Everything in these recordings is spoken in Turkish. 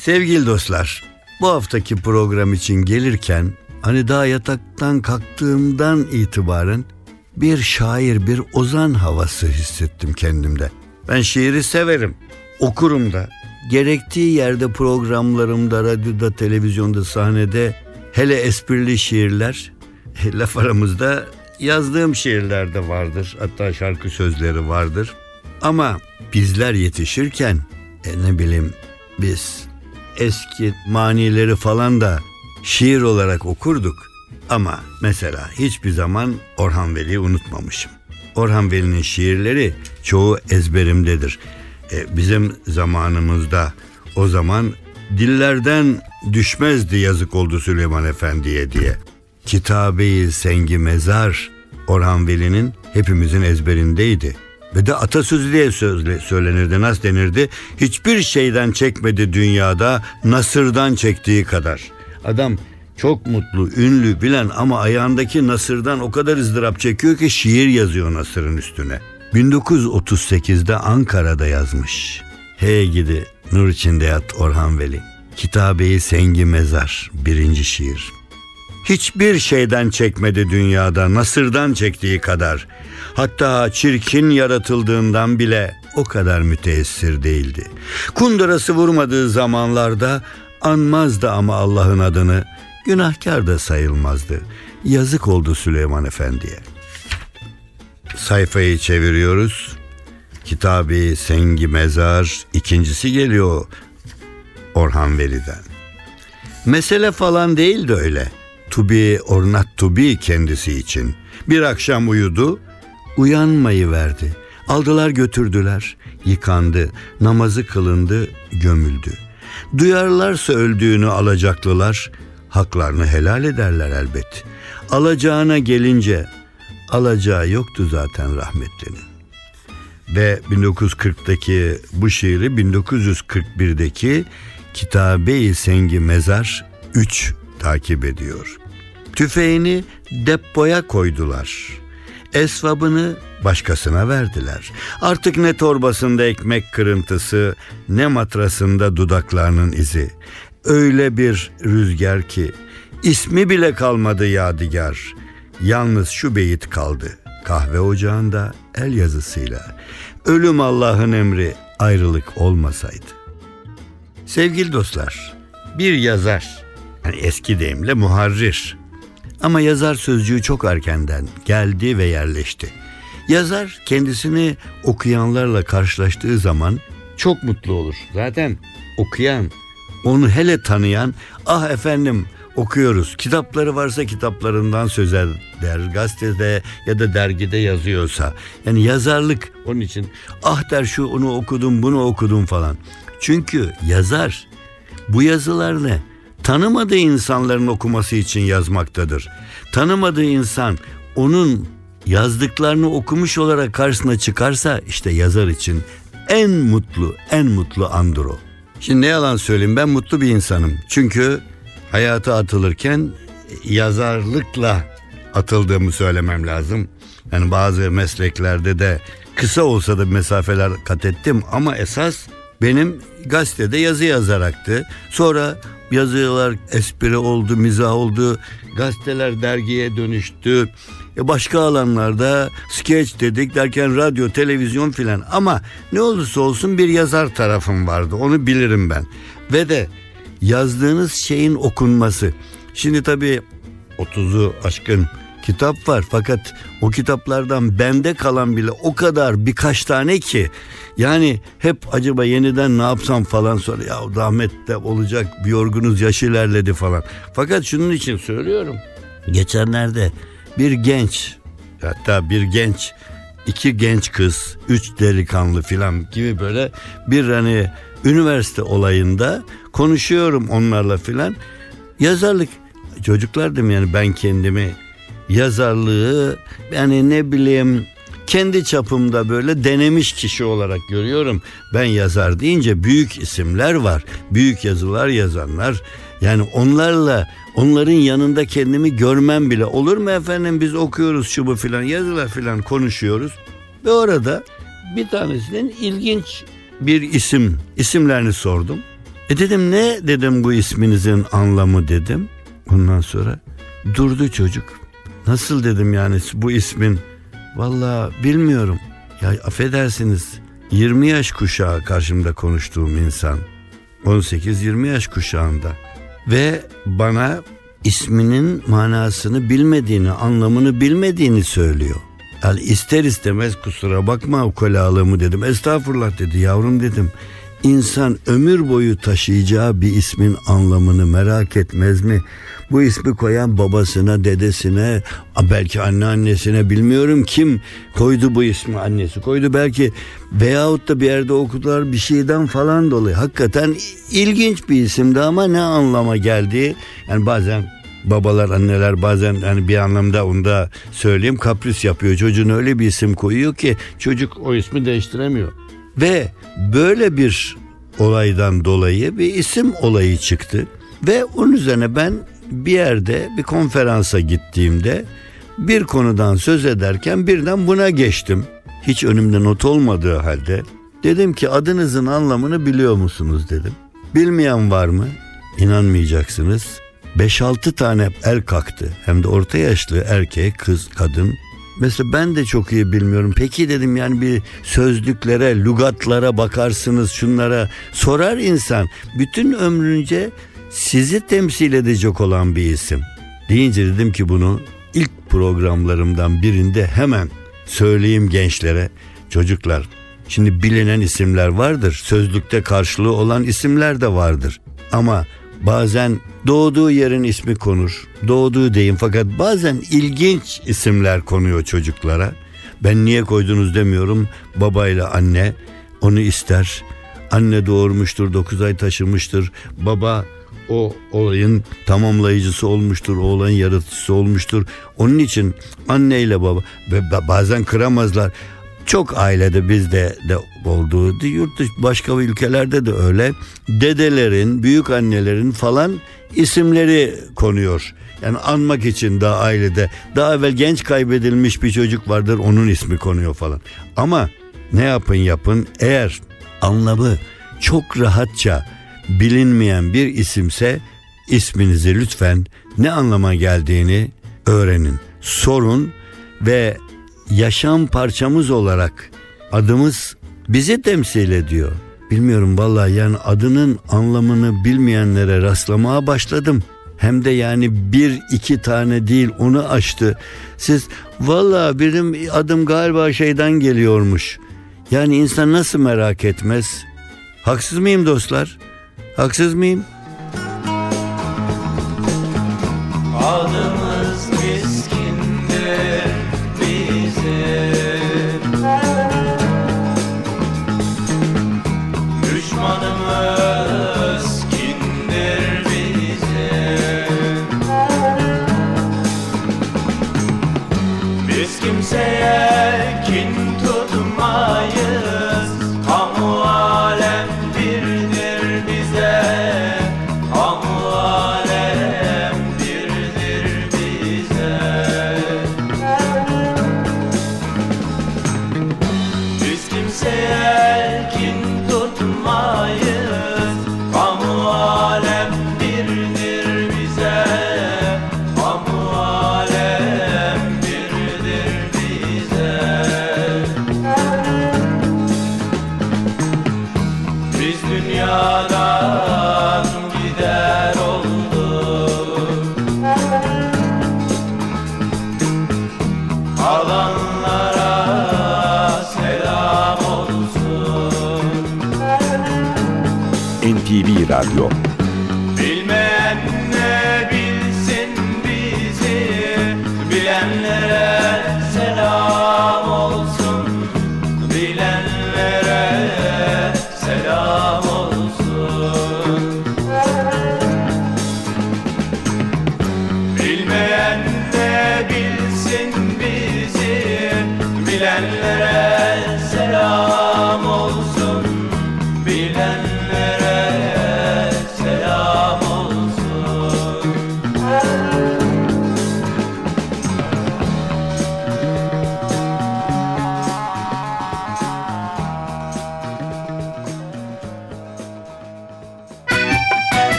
Sevgili dostlar, bu haftaki program için gelirken hani daha yataktan kalktığımdan itibaren bir şair, bir ozan havası hissettim kendimde. Ben şiiri severim, okurum da. Gerektiği yerde programlarımda, radyoda, televizyonda, sahnede hele esprili şiirler, laf aramızda yazdığım şiirler de vardır. Hatta şarkı sözleri vardır. Ama bizler yetişirken e ne bileyim biz eski manileri falan da şiir olarak okurduk. Ama mesela hiçbir zaman Orhan Veli'yi unutmamışım. Orhan Veli'nin şiirleri çoğu ezberimdedir. E, bizim zamanımızda o zaman dillerden düşmezdi yazık oldu Süleyman Efendi'ye diye. Kitabe-i Sengi Mezar Orhan Veli'nin hepimizin ezberindeydi. Ve de atasözü diye sözle, söylenirdi. Nasıl denirdi? Hiçbir şeyden çekmedi dünyada Nasır'dan çektiği kadar. Adam çok mutlu, ünlü, bilen ama ayağındaki Nasır'dan o kadar ızdırap çekiyor ki şiir yazıyor Nasır'ın üstüne. 1938'de Ankara'da yazmış. Hey gidi nur içinde yat Orhan Veli. Kitabeyi Sengi Mezar birinci şiir. Hiçbir şeyden çekmedi dünyada Nasır'dan çektiği kadar. Hatta çirkin yaratıldığından bile o kadar müteessir değildi. Kundurası vurmadığı zamanlarda anmazdı ama Allah'ın adını. Günahkar da sayılmazdı. Yazık oldu Süleyman Efendi'ye. Sayfayı çeviriyoruz. Kitabı Sengi Mezar ikincisi geliyor Orhan Veli'den. Mesele falan değil de öyle. To be or not to be kendisi için. Bir akşam uyudu, uyanmayı verdi. Aldılar götürdüler, yıkandı, namazı kılındı, gömüldü. Duyarlarsa öldüğünü alacaklılar, haklarını helal ederler elbet. Alacağına gelince, alacağı yoktu zaten rahmetlinin. Ve 1940'daki bu şiiri 1941'deki Kitabe-i Sengi Mezar 3 takip ediyor. Tüfeğini depoya koydular. Esvabını başkasına verdiler. Artık ne torbasında ekmek kırıntısı, ne matrasında dudaklarının izi. Öyle bir rüzgar ki ismi bile kalmadı yadigar. Yalnız şu beyit kaldı. Kahve ocağında el yazısıyla. Ölüm Allah'ın emri, ayrılık olmasaydı. Sevgili dostlar, bir yazar, yani eski deyimle muharrir. Ama yazar sözcüğü çok erkenden geldi ve yerleşti. Yazar kendisini okuyanlarla karşılaştığı zaman çok mutlu olur. Zaten okuyan, onu hele tanıyan, ah efendim okuyoruz. Kitapları varsa kitaplarından söz eder. Gazetede ya da dergide yazıyorsa. Yani yazarlık onun için ah der şu onu okudum bunu okudum falan. Çünkü yazar bu yazılarını tanımadığı insanların okuması için yazmaktadır. Tanımadığı insan onun yazdıklarını okumuş olarak karşısına çıkarsa işte yazar için en mutlu, en mutlu andır o. Şimdi ne yalan söyleyeyim ben mutlu bir insanım. Çünkü hayata atılırken yazarlıkla atıldığımı söylemem lazım. Yani bazı mesleklerde de kısa olsa da mesafeler kat ettim ama esas benim gazetede yazı yazaraktı. Sonra yazılar espri oldu, mizah oldu. Gazeteler dergiye dönüştü. E başka alanlarda skeç dedik derken radyo, televizyon filan. Ama ne olursa olsun bir yazar tarafım vardı. Onu bilirim ben. Ve de yazdığınız şeyin okunması. Şimdi tabii 30'u aşkın kitap var fakat o kitaplardan bende kalan bile o kadar birkaç tane ki yani hep acaba yeniden ne yapsam falan sonra ya rahmet de olacak bir yorgunuz yaş ilerledi falan. Fakat şunun için söylüyorum. Geçenlerde bir genç hatta bir genç iki genç kız, üç delikanlı filan gibi böyle bir hani üniversite olayında konuşuyorum onlarla filan. Yazarlık çocuklar dedim yani ben kendimi yazarlığı yani ne bileyim kendi çapımda böyle denemiş kişi olarak görüyorum. Ben yazar deyince büyük isimler var. Büyük yazılar yazanlar. Yani onlarla onların yanında kendimi görmem bile olur mu efendim biz okuyoruz şu bu filan yazılar filan konuşuyoruz. Ve orada bir tanesinin ilginç bir isim isimlerini sordum. E dedim ne dedim bu isminizin anlamı dedim. Ondan sonra durdu çocuk. Nasıl dedim yani bu ismin? Valla bilmiyorum. Ya affedersiniz 20 yaş kuşağı karşımda konuştuğum insan. 18-20 yaş kuşağında. Ve bana isminin manasını bilmediğini, anlamını bilmediğini söylüyor. Yani ister istemez kusura bakma ukalalığımı dedim. Estağfurullah dedi yavrum dedim. İnsan ömür boyu taşıyacağı bir ismin anlamını merak etmez mi? Bu ismi koyan babasına, dedesine, belki anneannesine bilmiyorum kim koydu bu ismi annesi koydu belki veyahut da bir yerde okudular bir şeyden falan dolayı. Hakikaten ilginç bir isimdi ama ne anlama geldiği yani bazen babalar anneler bazen hani bir anlamda onu da söyleyeyim kapris yapıyor. Çocuğuna öyle bir isim koyuyor ki çocuk o ismi değiştiremiyor. Ve böyle bir olaydan dolayı bir isim olayı çıktı. Ve onun üzerine ben bir yerde bir konferansa gittiğimde bir konudan söz ederken birden buna geçtim. Hiç önümde not olmadığı halde dedim ki adınızın anlamını biliyor musunuz dedim. Bilmeyen var mı? İnanmayacaksınız. 5-6 tane el kalktı. Hem de orta yaşlı erkek, kız, kadın. Mesela ben de çok iyi bilmiyorum. Peki dedim yani bir sözlüklere, lügatlara bakarsınız şunlara. Sorar insan. Bütün ömrünce sizi temsil edecek olan bir isim. Deyince dedim ki bunu ilk programlarımdan birinde hemen söyleyeyim gençlere. Çocuklar şimdi bilinen isimler vardır. Sözlükte karşılığı olan isimler de vardır. Ama bazen doğduğu yerin ismi konur. Doğduğu deyim fakat bazen ilginç isimler konuyor çocuklara. Ben niye koydunuz demiyorum. Babayla anne onu ister. Anne doğurmuştur, 9 ay taşımıştır. Baba o olayın tamamlayıcısı olmuştur, o olayın yaratıcısı olmuştur. Onun için anneyle baba ve bazen kıramazlar. Çok ailede bizde de olduğu yurt dışı başka ülkelerde de öyle. Dedelerin, büyük annelerin falan isimleri konuyor. Yani anmak için daha ailede daha evvel genç kaybedilmiş bir çocuk vardır onun ismi konuyor falan. Ama ne yapın yapın eğer anlamı çok rahatça bilinmeyen bir isimse isminizi lütfen ne anlama geldiğini öğrenin. Sorun ve yaşam parçamız olarak adımız bizi temsil ediyor. Bilmiyorum vallahi yani adının anlamını bilmeyenlere rastlamaya başladım. Hem de yani bir iki tane değil onu açtı. Siz vallahi benim adım galiba şeyden geliyormuş. Yani insan nasıl merak etmez? Haksız mıyım dostlar? Haksız mıyım? Adımız bizim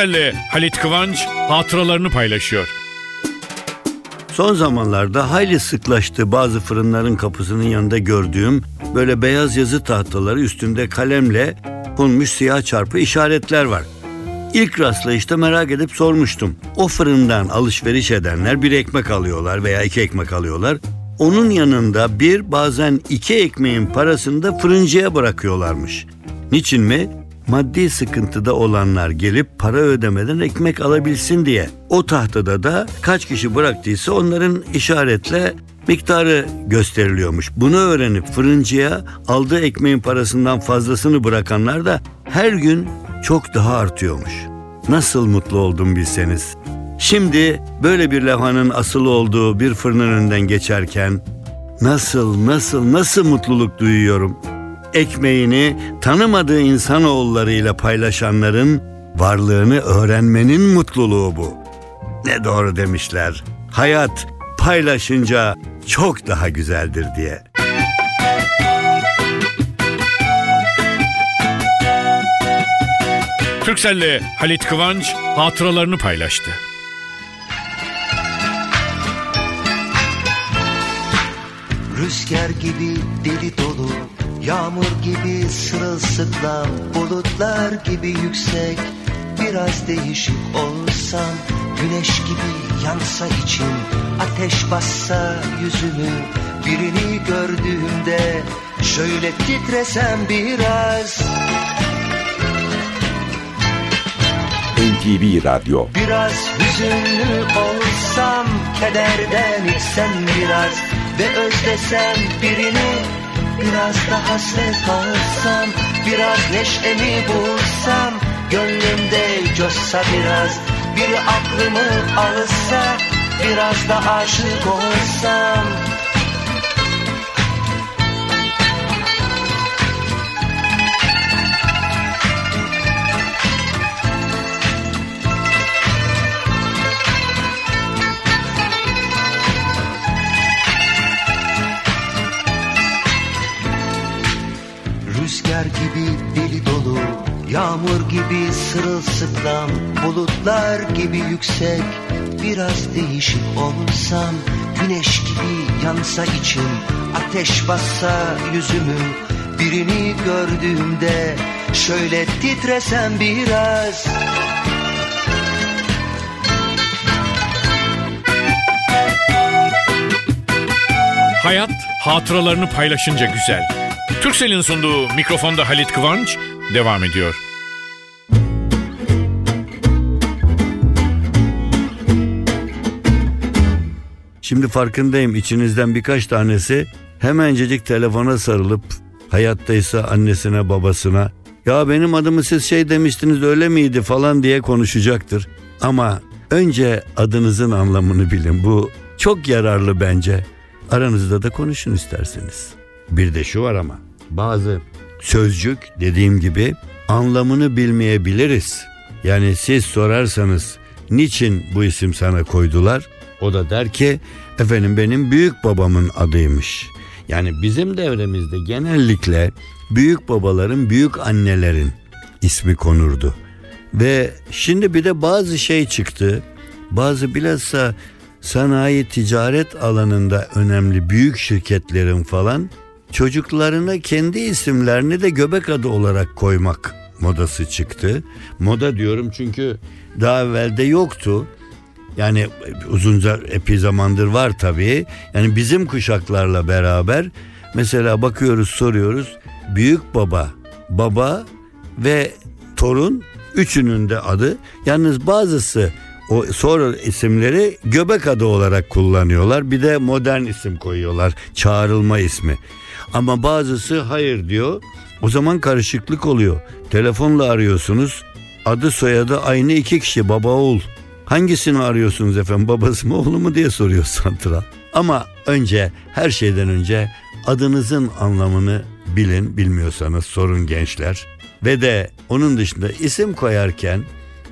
Türkcell'le Halit Kıvanç hatıralarını paylaşıyor. Son zamanlarda hayli sıklaştı bazı fırınların kapısının yanında gördüğüm böyle beyaz yazı tahtaları üstünde kalemle konmuş siyah çarpı işaretler var. İlk rastlayışta merak edip sormuştum. O fırından alışveriş edenler bir ekmek alıyorlar veya iki ekmek alıyorlar. Onun yanında bir bazen iki ekmeğin parasını da fırıncıya bırakıyorlarmış. Niçin mi? Maddi sıkıntıda olanlar gelip para ödemeden ekmek alabilsin diye. O tahtada da kaç kişi bıraktıysa onların işaretle miktarı gösteriliyormuş. Bunu öğrenip fırıncıya aldığı ekmeğin parasından fazlasını bırakanlar da her gün çok daha artıyormuş. Nasıl mutlu oldum bilseniz. Şimdi böyle bir levhanın asılı olduğu bir fırının önünden geçerken nasıl nasıl nasıl mutluluk duyuyorum. Ekmeğini tanımadığı insanoğullarıyla paylaşanların varlığını öğrenmenin mutluluğu bu. Ne doğru demişler. Hayat paylaşınca çok daha güzeldir diye. Türkcell'le Halit Kıvanç hatıralarını paylaştı. Rüzgar gibi deli Yağmur gibi sırılsıklam Bulutlar gibi yüksek. Biraz değişik olsam Güneş gibi yansa içim. Ateş bassa yüzümü Birini gördüğümde Şöyle titresem biraz. NTV Radyo. Biraz hüzünlü olsam Kederden içsem biraz. Ve özlesem birini Biraz da hasret olsam Biraz neşemi bulsam? Gönlümde coşsa biraz Biri aklımı alsa Biraz da aşık olsam Rüzgar gibi deli dolu Yağmur gibi sırılsıklam Bulutlar gibi yüksek. Biraz değişik olsam Güneş gibi yansa içim Ateş bassa yüzümü. Birini gördüğümde Şöyle titresem biraz. Hayat hatıralarını paylaşınca güzel. Türkcell'in sunduğu mikrofonda Halit Kıvanç devam ediyor. Şimdi farkındayım içinizden birkaç tanesi hemencecik telefona sarılıp hayattaysa annesine babasına ya benim adımı siz şey demiştiniz öyle miydi falan diye konuşacaktır. Ama önce adınızın anlamını bilin bu çok yararlı bence. Aranızda da konuşun isterseniz. Bir de şu var ama bazı sözcük dediğim gibi anlamını bilmeyebiliriz. Yani siz sorarsanız niçin bu isim sana koydular? O da der ki efendim benim büyük babamın adıymış. Yani bizim devremizde genellikle büyük babaların büyük annelerin ismi konurdu. Ve şimdi bir de bazı şey çıktı. Bazı bilhassa sanayi ticaret alanında önemli büyük şirketlerin falan çocuklarına kendi isimlerini de göbek adı olarak koymak modası çıktı. Moda diyorum çünkü daha evvelde yoktu. Yani uzunca epey zamandır var tabii. Yani bizim kuşaklarla beraber Mesela bakıyoruz soruyoruz. Büyük baba, baba ve torun üçünün de adı. Yalnız bazısı o sonra isimleri göbek adı olarak kullanıyorlar. Bir de modern isim koyuyorlar. Çağrılma ismi. Ama bazısı hayır diyor. O zaman karışıklık oluyor. Telefonla arıyorsunuz. Adı soyadı aynı iki kişi baba oğul. Hangisini arıyorsunuz efendim babası mı oğlu mu diye soruyor santral. Ama önce her şeyden önce adınızın anlamını bilin bilmiyorsanız sorun gençler. Ve de onun dışında isim koyarken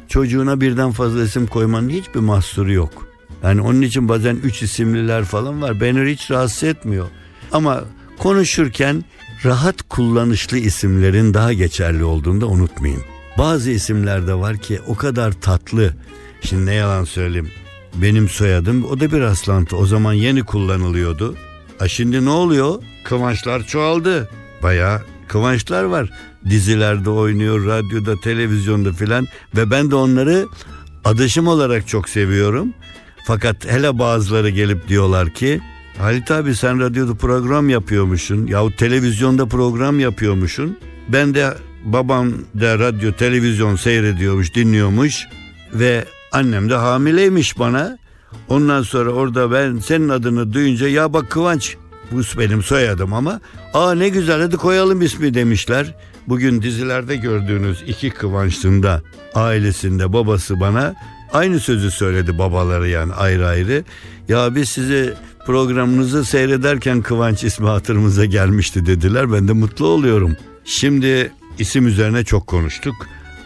çocuğuna birden fazla isim koymanın hiçbir mahsuru yok. Yani onun için bazen üç isimliler falan var. Beni hiç rahatsız etmiyor. Ama konuşurken rahat kullanışlı isimlerin daha geçerli olduğunu da unutmayın. Bazı isimler de var ki o kadar tatlı. Şimdi ne yalan söyleyeyim. Benim soyadım o da bir rastlantı. O zaman yeni kullanılıyordu. A şimdi ne oluyor? Kıvançlar çoğaldı. Bayağı kıvançlar var. Dizilerde oynuyor, radyoda, televizyonda filan ve ben de onları adışım olarak çok seviyorum. Fakat hele bazıları gelip diyorlar ki Halit abi sen radyoda program yapıyormuşsun yahut televizyonda program yapıyormuşsun. Ben de babam da radyo televizyon seyrediyormuş dinliyormuş ve annem de hamileymiş bana. Ondan sonra orada ben senin adını duyunca ya bak Kıvanç bu benim soyadım ama aa ne güzel hadi koyalım ismi demişler. Bugün dizilerde gördüğünüz iki Kıvanç'ın da ailesinde babası bana aynı sözü söyledi babaları yani ayrı ayrı. Ya biz sizi programınızı seyrederken Kıvanç ismi hatırımıza gelmişti dediler. Ben de mutlu oluyorum. Şimdi isim üzerine çok konuştuk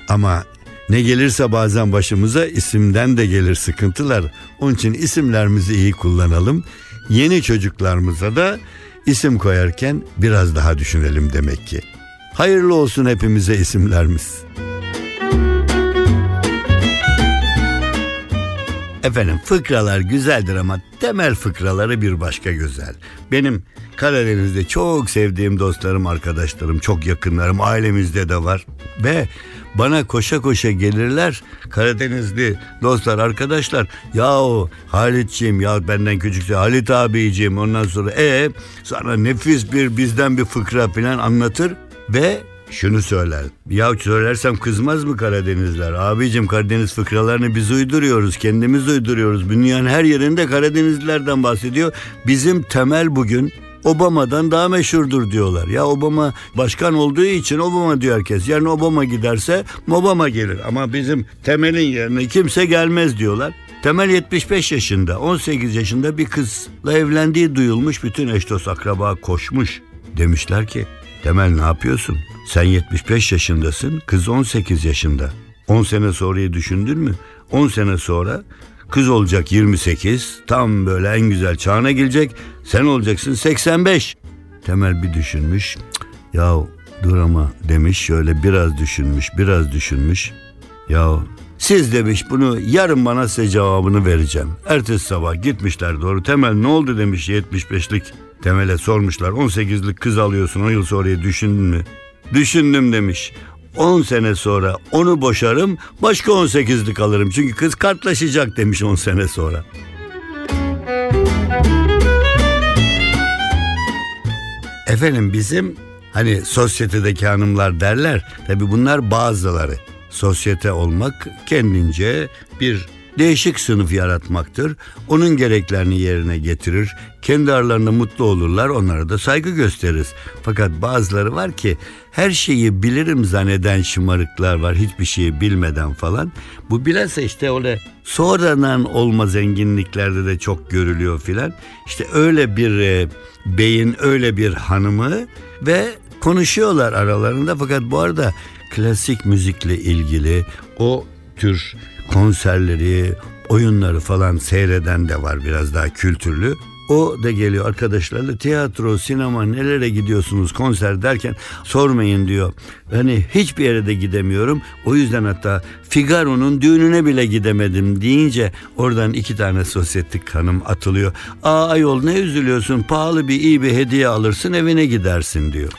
ama ne gelirse bazen başımıza isimden de gelir sıkıntılar. Onun için isimlerimizi iyi kullanalım. Yeni çocuklarımıza da isim koyarken biraz daha düşünelim demek ki. Hayırlı olsun hepimize isimlerimiz. Efendim fıkralar güzeldir ama temel fıkraları bir başka güzel. Benim Karadeniz'de çok sevdiğim dostlarım, arkadaşlarım, çok yakınlarım, ailemizde de var. Ve bana koşa koşa gelirler Karadenizli dostlar, arkadaşlar. Yahu Halitciğim ya benden küçükse Halit abiciğim ondan sonra e sana nefis bir bizden bir fıkra falan anlatır ve şunu söyler. Ya söylersem kızmaz mı Karadenizler? Abicim Karadeniz fıkralarını biz uyduruyoruz. Kendimiz uyduruyoruz. Dünyanın her yerinde Karadenizlilerden bahsediyor. Bizim temel bugün Obama'dan daha meşhurdur diyorlar. Ya Obama başkan olduğu için Obama diyor herkes. Yarın Obama giderse Obama gelir. Ama bizim temelin yerine kimse gelmez diyorlar. Temel 75 yaşında, 18 yaşında bir kızla evlendiği duyulmuş. Bütün eş dost akraba koşmuş. Demişler ki Temel ne yapıyorsun? Sen 75 yaşındasın, kız 18 yaşında. 10 sene sonrayı düşündün mü? 10 sene sonra kız olacak 28, tam böyle en güzel çağına gelecek. Sen olacaksın 85. Temel bir düşünmüş. "Cık, Ya dur ama demiş şöyle biraz düşünmüş, biraz düşünmüş. Ya siz demiş bunu yarın bana size cevabını vereceğim. Ertesi sabah gitmişler doğru. Temel ne oldu demiş 75'lik. Temel'e sormuşlar 18'lik kız alıyorsun 10 yıl sonrayı düşündün mü? Düşündüm demiş. 10 sene sonra onu boşarım başka 18'lik alırım. Çünkü kız kartlaşacak demiş 10 sene sonra. Efendim bizim hani sosyetedeki hanımlar derler. Tabi bunlar bazıları. Sosyete olmak kendince bir değişik sınıf yaratmaktır. Onun gereklerini yerine getirir. Kendi aralarında mutlu olurlar. Onlara da saygı gösteririz. Fakat bazıları var ki her şeyi bilirim zanneden şımarıklar var. Hiçbir şeyi bilmeden falan. Bu bilhassa işte öyle sonradan olma zenginliklerde de çok görülüyor filan. İşte öyle bir e, beyin, öyle bir hanımı ve konuşuyorlar aralarında. Fakat bu arada klasik müzikle ilgili o tür konserleri, oyunları falan seyreden de var biraz daha kültürlü. O da geliyor arkadaşlarla tiyatro, sinema nelere gidiyorsunuz konser derken sormayın diyor. Hani hiçbir yere de gidemiyorum. O yüzden hatta Figaro'nun düğününe bile gidemedim deyince oradan iki tane sosyetik hanım atılıyor. Aa ayol ne üzülüyorsun pahalı bir iyi bir hediye alırsın evine gidersin diyor.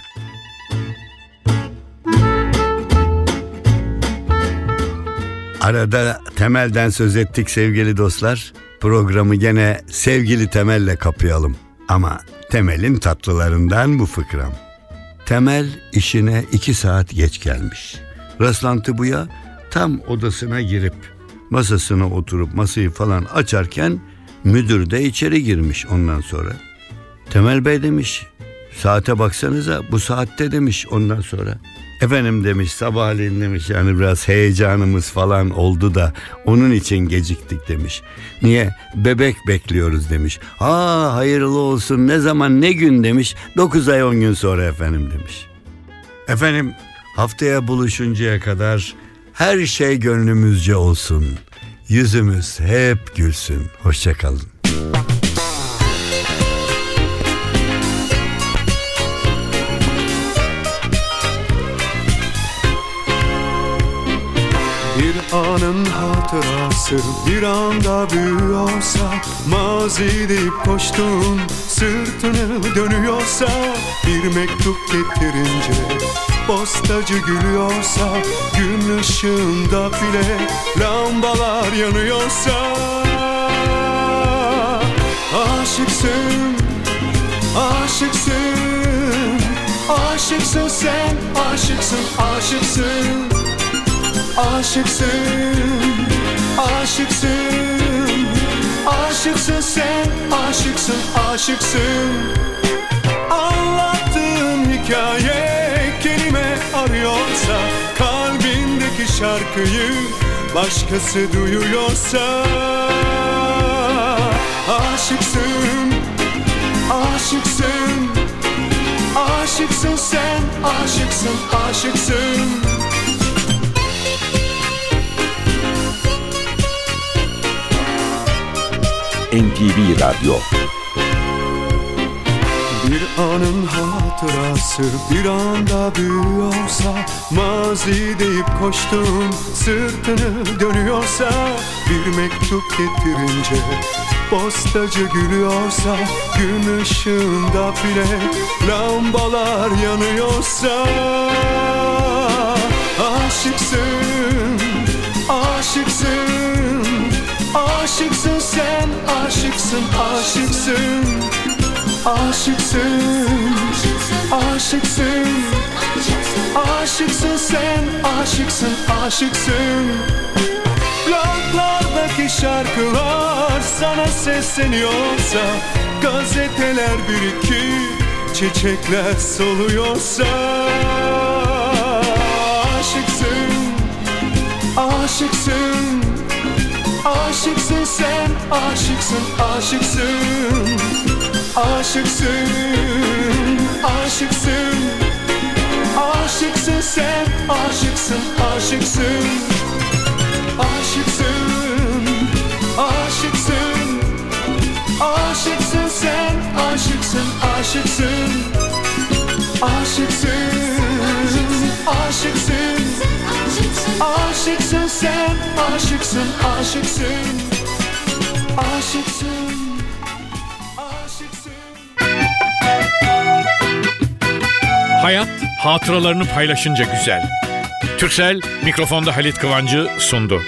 Arada Temel'den söz ettik sevgili dostlar. Programı gene sevgili Temel'le kapayalım. Ama Temel'in tatlılarından bu fıkram. Temel işine iki saat geç gelmiş. Rastlantı bu ya tam odasına girip masasına oturup masayı falan açarken müdür de içeri girmiş ondan sonra. Temel Bey demiş saate baksanıza bu saatte demiş ondan sonra. Efendim demiş sabahleyin demiş yani biraz heyecanımız falan oldu da onun için geciktik demiş. Niye? Bebek bekliyoruz demiş. Aa hayırlı olsun ne zaman ne gün demiş. 9 ay 10 gün sonra efendim demiş. Efendim haftaya buluşuncaya kadar her şey gönlümüzce olsun. Yüzümüz hep gülsün. Hoşçakalın. Hatırası bir anda büyüyorsa Mazi deyip koştun. Sırtını dönüyorsa Bir mektup getirince postacı gülüyorsa Gün ışığında bile lambalar yanıyorsa. Aşıksın, aşıksın Aşıksın sen, aşıksın, aşıksın Aşıksın, aşıksın. Aşıksın sen, aşıksın, aşıksın. Anlattığım hikaye kelime arıyorsa Kalbindeki şarkıyı başkası duyuyorsa. Aşıksın, aşıksın. Aşıksın sen, aşıksın, aşıksın NTV Radyo. Bir anın hatırası bir anda büyüyorsa Mazi deyip koştum sırtını dönüyorsa Bir mektup getirince postacı gülüyorsa Gün ışığında bile lambalar yanıyorsa. Aşıksın, aşıksın Aşıksın sen, aşıksın, aşıksın. Aşıksın, aşıksın Aşıksın sen, aşıksın, aşıksın. Bloglardaki şarkılar sana sesleniyorsa Gazeteler bir iki çiçekler soluyorsa. Aşıksın, aşıksın Aşıksın sen, aşıksın, aşıksın. Aşıksın, aşıksın. Aşıksın sen, aşıksın, aşıksın. Aşıksın, aşıksın. Aşıksın sen, aşıksın, aşıksın. Aşıksın, aşıksın Aşıksın sen, aşıksın, aşıksın Aşıksın, aşıksın Hayat hatıralarını paylaşınca güzel. Türksel mikrofonda Halit Kıvancı sundu.